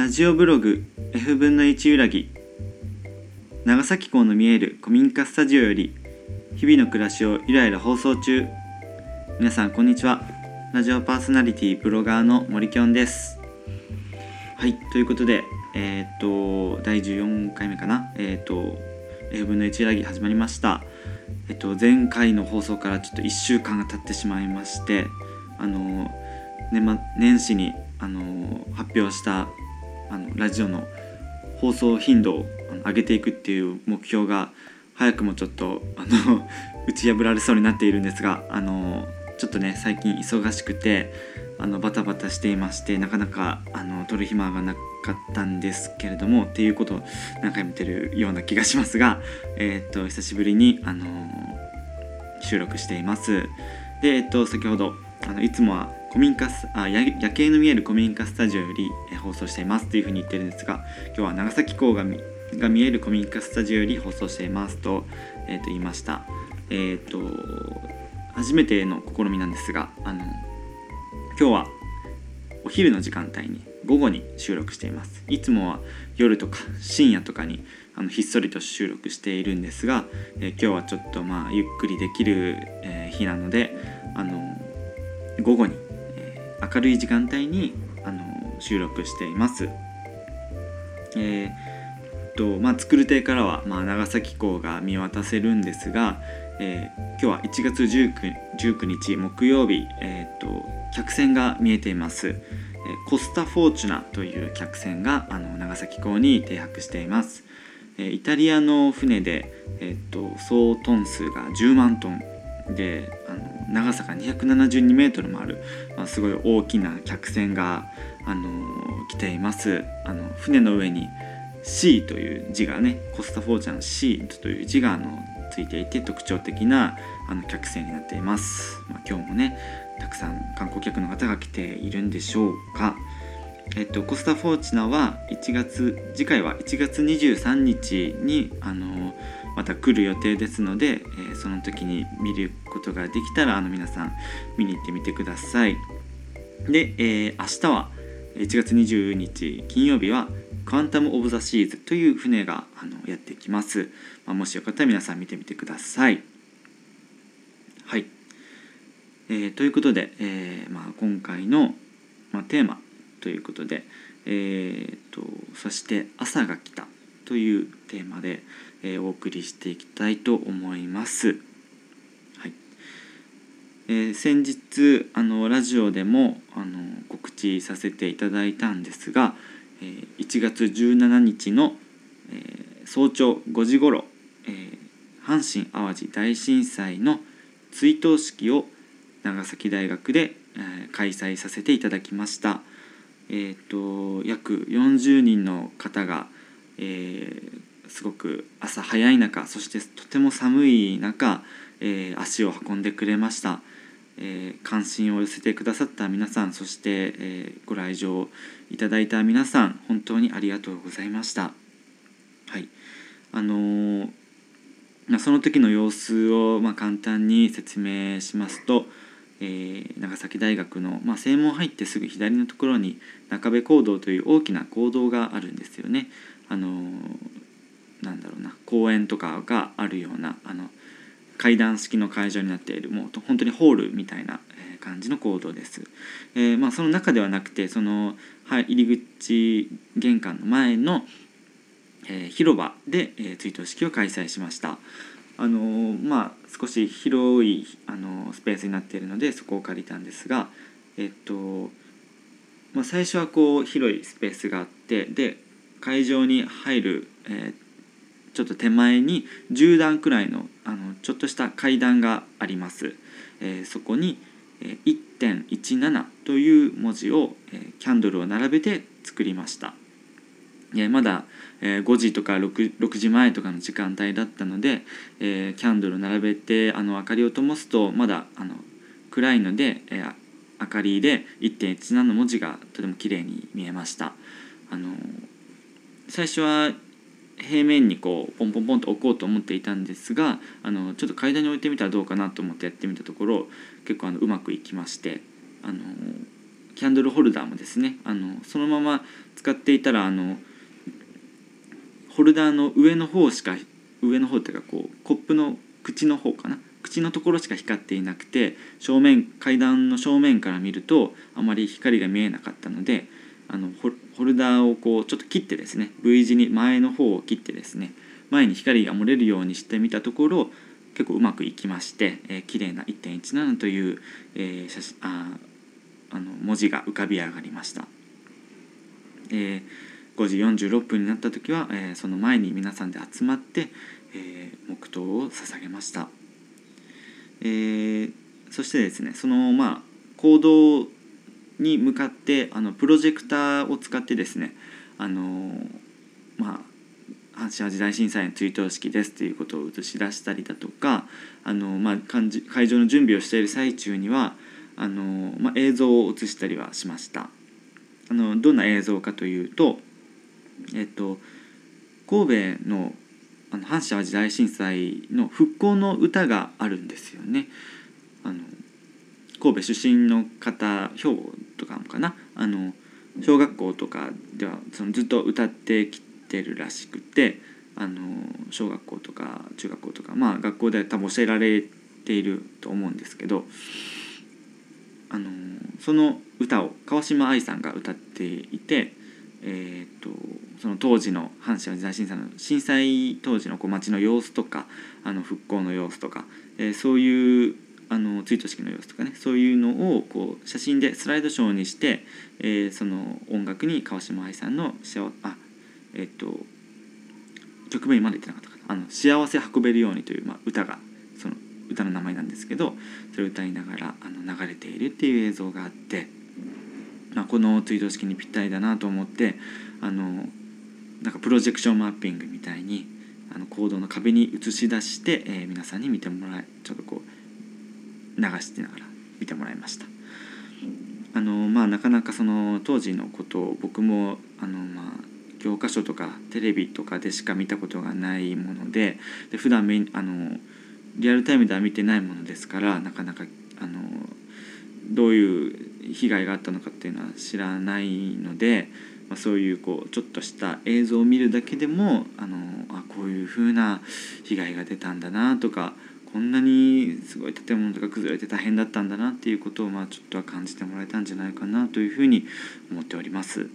ラジオブログ F 分の1揺らぎ長崎港の見える古民家スタジオより日々の暮らしをゆらゆら放送中。皆さんこんにちは。ラジオパーソナリティブロガーの森きょんです。はいということでえー、っと第14回目かな。えー、っと F 分の1揺らぎ始まりました。えっと前回の放送からちょっと1週間が経ってしまいましてあの年末年始にあの発表したあのラジオの放送頻度を上げていくっていう目標が早くもちょっとあの 打ち破られそうになっているんですがあのちょっとね最近忙しくてあのバタバタしていましてなかなかあの撮る暇がなかったんですけれどもっていうことを何回も言ってるような気がしますが、えー、っと久しぶりにあの収録しています。で、えっと、先ほどあのいつもは古民家あ夜景の見える古民家スタジオより放送していますというふうに言ってるんですが今日は長崎港が見が見える古民家スタジオより放送していますと,、えー、と言いました。えっ、ー、と初めての試みなんですがあの今日はお昼の時間帯に午後に収録していますいつもは夜とか深夜とかにあのひっそりと収録しているんですが、えー、今日はちょっとまあゆっくりできる、えー、日なのであの午後に明るい時間帯にあの収録しています。えーとまあ、作る亭からは、まあ、長崎港が見渡せるんですが、えー、今日は1月 19, 19日木曜日、えーと、客船が見えています、えー、コスタ・フォーチュナという客船があの長崎港に停泊しています、えー、イタリアの船で、えーと総トン数が10万トンであの長さが272メートルもある、まあ、すごい大きな客船が、あの来ています。あの船の上に C という字がねコスタフォーチャン C という字があのついていて特徴的なあの客船になっています、まあ、今日もねたくさん観光客の方が来ているんでしょうか。えっと、コスタ・フォーチナは1月次回は1月23日にあのまた来る予定ですので、えー、その時に見ることができたらあの皆さん見に行ってみてください。で、えー、明日は1月20日金曜日はクワンタム・オブ・ザ・シーズという船があのやってきます。まあ、もしよかったら皆さん見てみてください。はい。えー、ということで、えーまあ、今回の、まあ、テーマということで、えーと、そして「朝が来た」というテーマで、えー、お送りしていきたいと思います。はいえー、先日あのラジオでもあの告知させていただいたんですが、えー、1月17日の、えー、早朝5時ごろ、えー、阪神・淡路大震災の追悼式を長崎大学で、えー、開催させていただきました。えーと、約40人の方が、えー、すごく朝早い中そしてとても寒い中、えー、足を運んでくれました、えー、関心を寄せてくださった皆さんそして、えご来場いただいた皆さん本当にありがとうございました。はい。あのまあ、その時の様子を、まあ、簡単に説明しますと、えー、長崎大学の、まあ、正門入ってすぐ左のところに中部講堂という大きな講堂があるんですよね。あのなんだろうな公園とかがあるようなあの階段式の会場になっているもう本当にホールみたいな感じの講堂です。えー、まあ、その中ではなくてその入り口玄関の前の、えー、広場で、えー、追悼式を開催しました。あのまあ少し広いあのスペースになっているのでそこを借りたんですが、えっとまあ、最初はこう広いスペースがあってで会場に入る、えー、ちょっと手前に10段くらいのあのちょっとした階段があります。えー、そこに1.17という文字を、えー、キャンドルを並べて作りました。まだえ5時とか 6, 6時前とかの時間帯だったので、えー、キャンドルを並べてあの明かりを灯すとまだあの暗いので、えー、明かりで1.17の文字がとても綺麗に見えましたあの最初は平面にこうポンポンポンと置こうと思っていたんですがあのちょっと階段に置いてみたらどうかなと思ってやってみたところ結構あのうまくいきましてあのキャンドルホルダーもですねあのそのまま使っていたらあのホルダーの上の方しか上の方っていうかこうコップの口の方かな？口のところしか光っていなくて正面階段の正面から見るとあまり光が見えなかったのであのホルダーをこうちょっと切ってですね V 字に前の方を切ってですね前に光が漏れるようにしてみたところ結構うまくいきまして、えー、綺麗な1.17という、えー、写真ああの文字が浮かび上がりました。えー、5時46分になった時は、えー、その前に皆さんで集まって、えー、黙祷を捧げました。えー、そしてですねそのまあ行動に向かってあのプロジェクターを使ってですねあのまあ阪神・淡路大震災の追悼式ですということを映し出したりだとかあの、まあ、会場の準備をしている最中にはあの、まあ、映像を映したりはしました。あのどんな映像かというと、えっと、神戸のあの阪神・淡路大震災の復興の歌があるんですよね。あの神戸出身の方兵庫とかかな。あの小学校とかではそのずっと歌ってきてるらしくてあの小学校とか中学校とかまあ学校では多分教えられていると思うんですけどあのその歌を川島愛さんが歌っていて、えーと、その当時の阪神・淡路大震災の震災当時のこう街の様子とかあの復興の様子とか、えー、そういうあの追悼式の様子とかねそういうのをこう写真でスライドショーにして、えー、その音楽に川島愛さんのしあえっ、と曲名まで言ってなかったかな「あの幸せ運べるように」という、まあ、歌がその歌の名前なんですけどそれを歌いながらあの流れているっていう映像があって、まあ、この追悼式にぴったりだなと思ってあのなんかプロジェクションマッピングみたいにあの行動の壁に映し出して、えー、皆さんに見てもらえちょっとこう流しながら見てもらいました。あのまあ、なかなかその当時のことを僕もあの、まあ、教科書とかテレビとかでしか見たことがないものでで普段あのリアルタイムでは見てないものですからなかなかあのどういう被害があったのかっていうのは知らないので、まあ、そういうこうちょっとした映像を見るだけでもあのあこういうふうな被害が出たんだなとかこんなにすごい建物とか崩れて大変だったんだなっていうことをまあちょっとは感じてもらえたんじゃないかなというふうに思っております。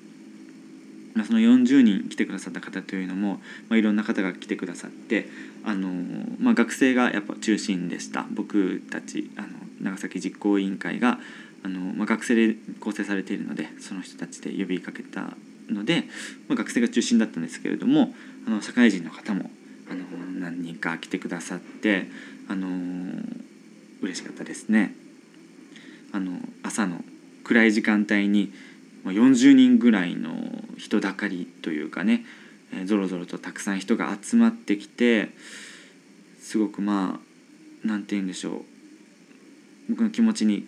まあ、その40人来てくださった方というのも、まあ、いろんな方が来てくださってあの、まあ、学生がやっぱ中心でした僕たちあの長崎実行委員会があの、まあ、学生で構成されているのでその人たちで呼びかけたので、まあ、学生が中心だったんですけれどもあの社会人の方もあの何人か来てくださってあのー、嬉しかったですね。あの朝の暗い時間帯に40人ぐらいの人だかりというかね、ぞろぞろとたくさん人が集まってきてすごくまあ何て言うんでしょう僕の気持ちに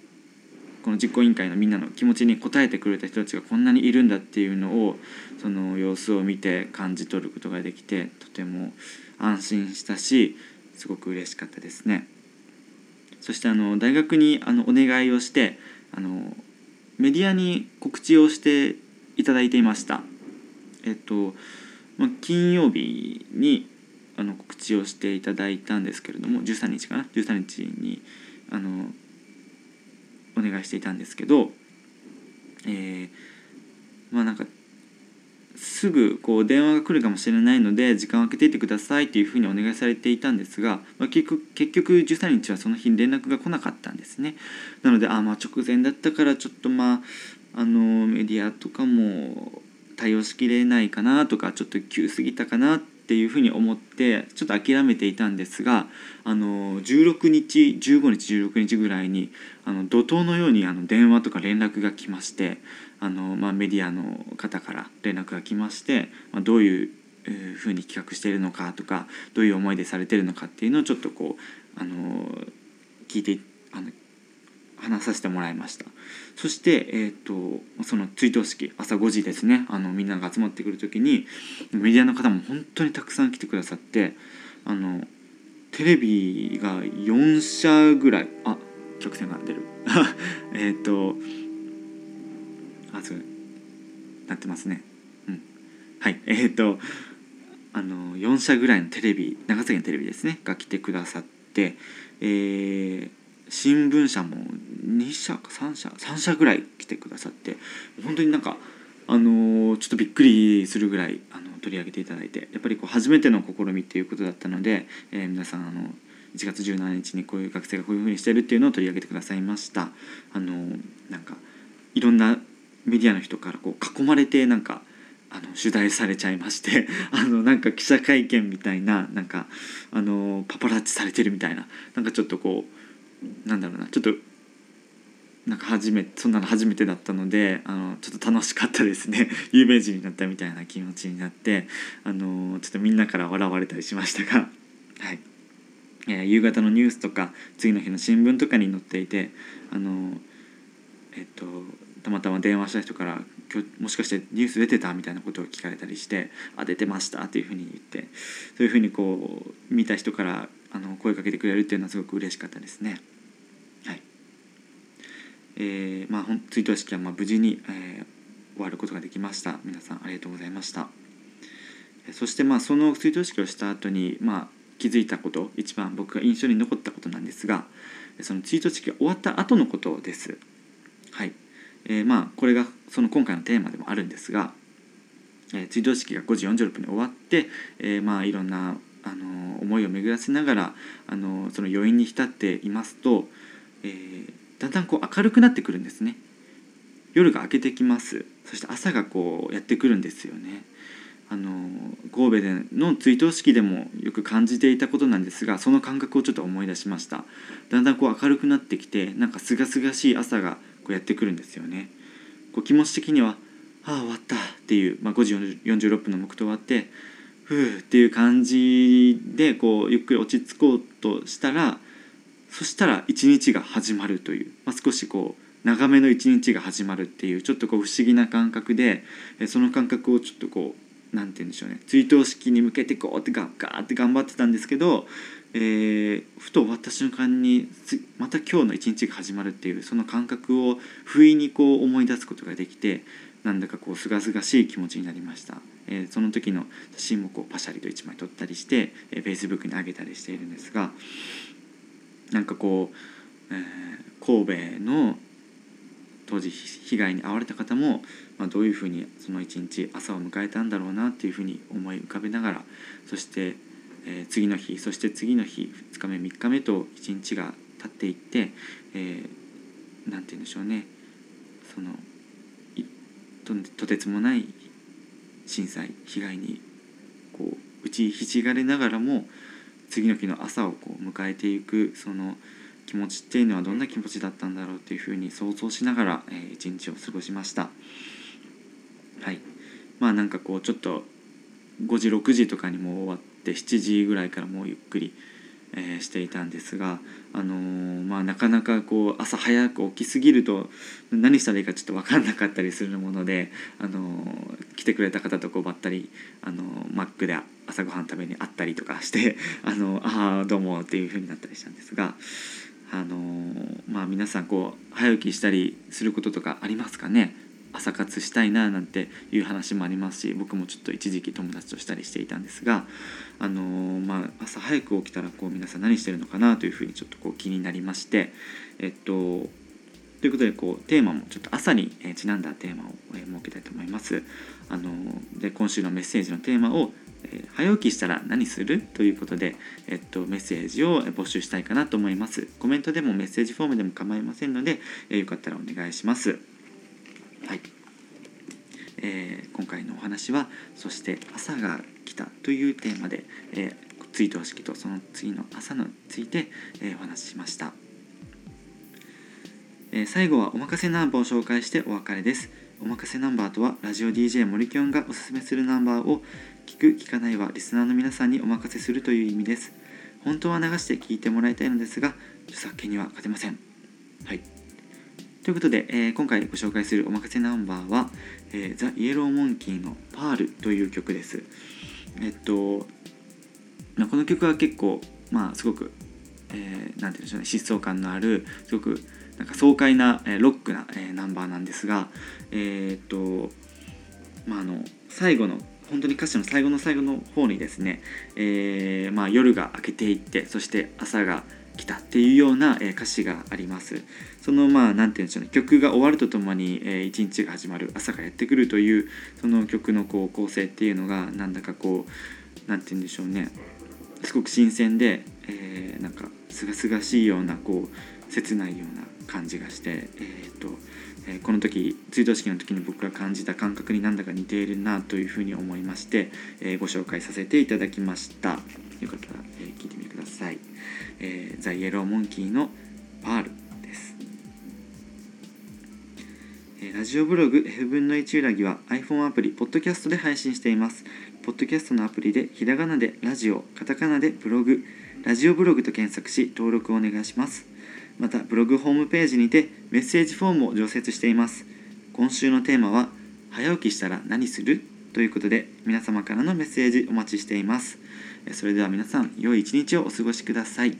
この実行委員会のみんなの気持ちに応えてくれた人たちがこんなにいるんだっていうのをその様子を見て感じ取ることができてとても安心したしすごく嬉しかったですね。そしてあの大学にあのお願いをしてあのメディアに告知をしていただいていました。えっと、まあ、金曜日にあの告知をしていただいたんですけれども13日かな？13日にあのお願いしていたんですけど、えー、まあなんかすぐこう電話が来るかもしれないので時間を空けていてくださいっていうふうにお願いされていたんですが、まあ、結局結局13日はその日連絡が来なかったんですね。なのであまあ直前だったからちょっとまああのメディアとかも対応しきれないかなとかちょっと急すぎたかなっていうふうに思ってちょっと諦めていたんですがあの16日15日16日ぐらいにあの怒涛のようにあの電話とか連絡が来ましてあの、まあ、メディアの方から連絡が来まして、まあ、どういうふうに企画しているのかとかどういう思いでされてるのかっていうのをちょっとこうあの聞いてあの話させてもらいました。そして、えーと、その追悼式朝5時ですね。あのみんなが集まってくる時にメディアの方も本当にたくさん来てくださってあのテレビが4社ぐらいあ曲線が出る。えっとあそうなってますね。うん。はい。えー、っとあの4社ぐらいのテレビ長崎のテレビですね。が来てくださってえー、新聞社も2社か3社3社ぐらい来てくださって本当になんかあのちょっとびっくりするぐらいあの取り上げていただいてやっぱりこう初めての試みっていうことだったので、えー、皆さんあの1月17日にこういう学生がこういうふうにしてるっていうのを取り上げてくださいました。あのなんかいろんなメディアの人からこう囲まれてなんかあの取材されちゃいまして あのなんか記者会見みたいななんかあのパパラッチされてるみたいななんかちょっとこうなんだろうなちょっとなんか初めそんなの初めてだったのであのちょっと楽しかったですね。有名人になったみたいな気持ちになってあのちょっとみんなから笑われたりしましたが、はい。えー、夕方のニュースとか次の日の新聞とかに載っていてあのえっとたまたま電話した人から「今日もしかしてニュース出てた?」みたいなことを聞かれたりして「あ出てました」っていうふうに言ってそういうふうにこう見た人からあの声かけてくれるっていうのはすごく嬉しかったですね。はいえー、まあ、追悼式はまあ無事に、えー、終わることができました皆さんありがとうございましたそしてまあその追悼式をした後にまあ気づいたこと一番僕が印象に残ったことなんですがその追悼式が終わった後のことですはいえー、まあこれがその今回のテーマでもあるんですが、えー、追悼式が5時46分に終わって、えー、まあいろんなあの思いを巡らせながらあのその余韻に浸っていますと、えー、だんだんこう明るくなってくるんですね。夜が明けてきます。そして朝がこうやってくるんですよね。あの神戸での追悼式でもよく感じていたことなんですがその感覚をちょっと思い出しました。だんだんこう明るくなってきてなんか清々しい朝がこうやってくるんですよね。こう気持ち的には「ああ終わった」っていう、まあ、5時46分の黙祷終わって「ふう」っていう感じでこうゆっくり落ち着こうとしたらそしたら一日が始まるという、まあ、少しこう長めの一日が始まるっていうちょっとこう不思議な感覚でその感覚をちょっとこう何て言うんでしょうね追悼式に向けてこうってガーガーって頑張ってたんですけど、えー、ふと終わった瞬間にまた今日の一日が始まるっていうその感覚を不意にこう思い出すことができてなんだかこう清々しい気持ちになりました、えー、その時の写真もこうパシャリと1枚撮ったりして、えー、Facebook に上げたりしているんですがなんかこう、えー、神戸の当時被害に遭われた方も、まあ、どういうふうにその一日朝を迎えたんだろうなっていうふうに思い浮かべながらそして、えー、次の日そして次の日2日目3日目と一日が経っていって、えー、て言うんでしょうね。そのととてつもない震災被害にこう打ちひしがれながらも次の日の朝をこう迎えていくその気持ちっていうのはどんな気持ちだったんだろうっていうふうに想像しながら、えー、一日を過ごしました。はい。まあなんかこうちょっと5時6時とかにも終わっ7時ぐらいからもうゆっくりえー、していたんですが、あのー、まあ、なかなかこう朝早く起きすぎると何したらいいかちょっと分かんなかったりするもので、あのー、来てくれた方とこうばったり、あのマックで朝ごはん食べに会ったりとかして「あのああどうも」っていう風になったりしたんですが。あのまあ、皆さんこう早起きしたりすることとかありますかね？朝活したいななんていう話もありますし僕もちょっと一時期友達としたりしていたんですが、あのー、まあ、朝早く起きたらこう皆さん何してるのかなというふうにちょっとこう気になりましてえっとということでこうテーマもちょっと朝にちなんだテーマを設けたいと思います。あので今週のメッセージのテーマを早起きしたら何するということで、えっと、メッセージを募集したいかなと思います。コメントでもメッセージフォームでも構いませんので、えよかったらお願いします。はい。えー、今回のお話は「そして朝が来た」というテーマで、えー、追悼式とその次の朝について、えー、お話ししました、え最後はおまかせナンバーを紹介してお別れです。おまかせナンバーとはラジオ DJ 森きょんがおすすめするナンバーを聞く聞かないはリスナーの皆さんにお任せするという意味です。本当は流して聞いてもらいたいのですが著作権には勝てません。はい。ということで、えー、今回ご紹介するおまかせナンバーは、えー、ザ・イエローモンキーの「パール」という曲です。えっと、まあ、この曲は結構、まあ、すごく、えー、なんて言うんでしょうね疾走感のあるすごくなんか爽快な、えロックな、えナンバーなんですがえっとまああの最後の本当に歌詞の最後の最後の方にですね、えー、まあ、夜が明けていってそして朝が来たっていうような、え歌詞がありますそのまあ何て言うんでしょうね。曲が終わるとともに、え一日が始まる。朝がやってくるというその曲のこう構成っていうのがなんだかこう何て言うんでしょうね。すごく新鮮で、えー、なんかすがすがしいようなこう切ないような感じがして、えーとえー、この時追悼式の時に僕が感じた感覚になんだか似ているなというふうに思いまして、えー、ご紹介させていただきました。よかったら、え聞いてみてください、えー、ザ・イエローモンキーのパール。ラジオブログ F 分の1裏木は iPhone アプリ、ポッドキャストで配信しています。ポッドキャストのアプリでひらがなでラジオ、カタカナでブログ、ラジオブログと検索し登録をお願いします。また、ブログホームページにてメッセージフォームを常設しています。今週のテーマは、早起きしたら何する？ということで、皆様からのメッセージお待ちしています。それでは皆さん、良い一日をお過ごしください。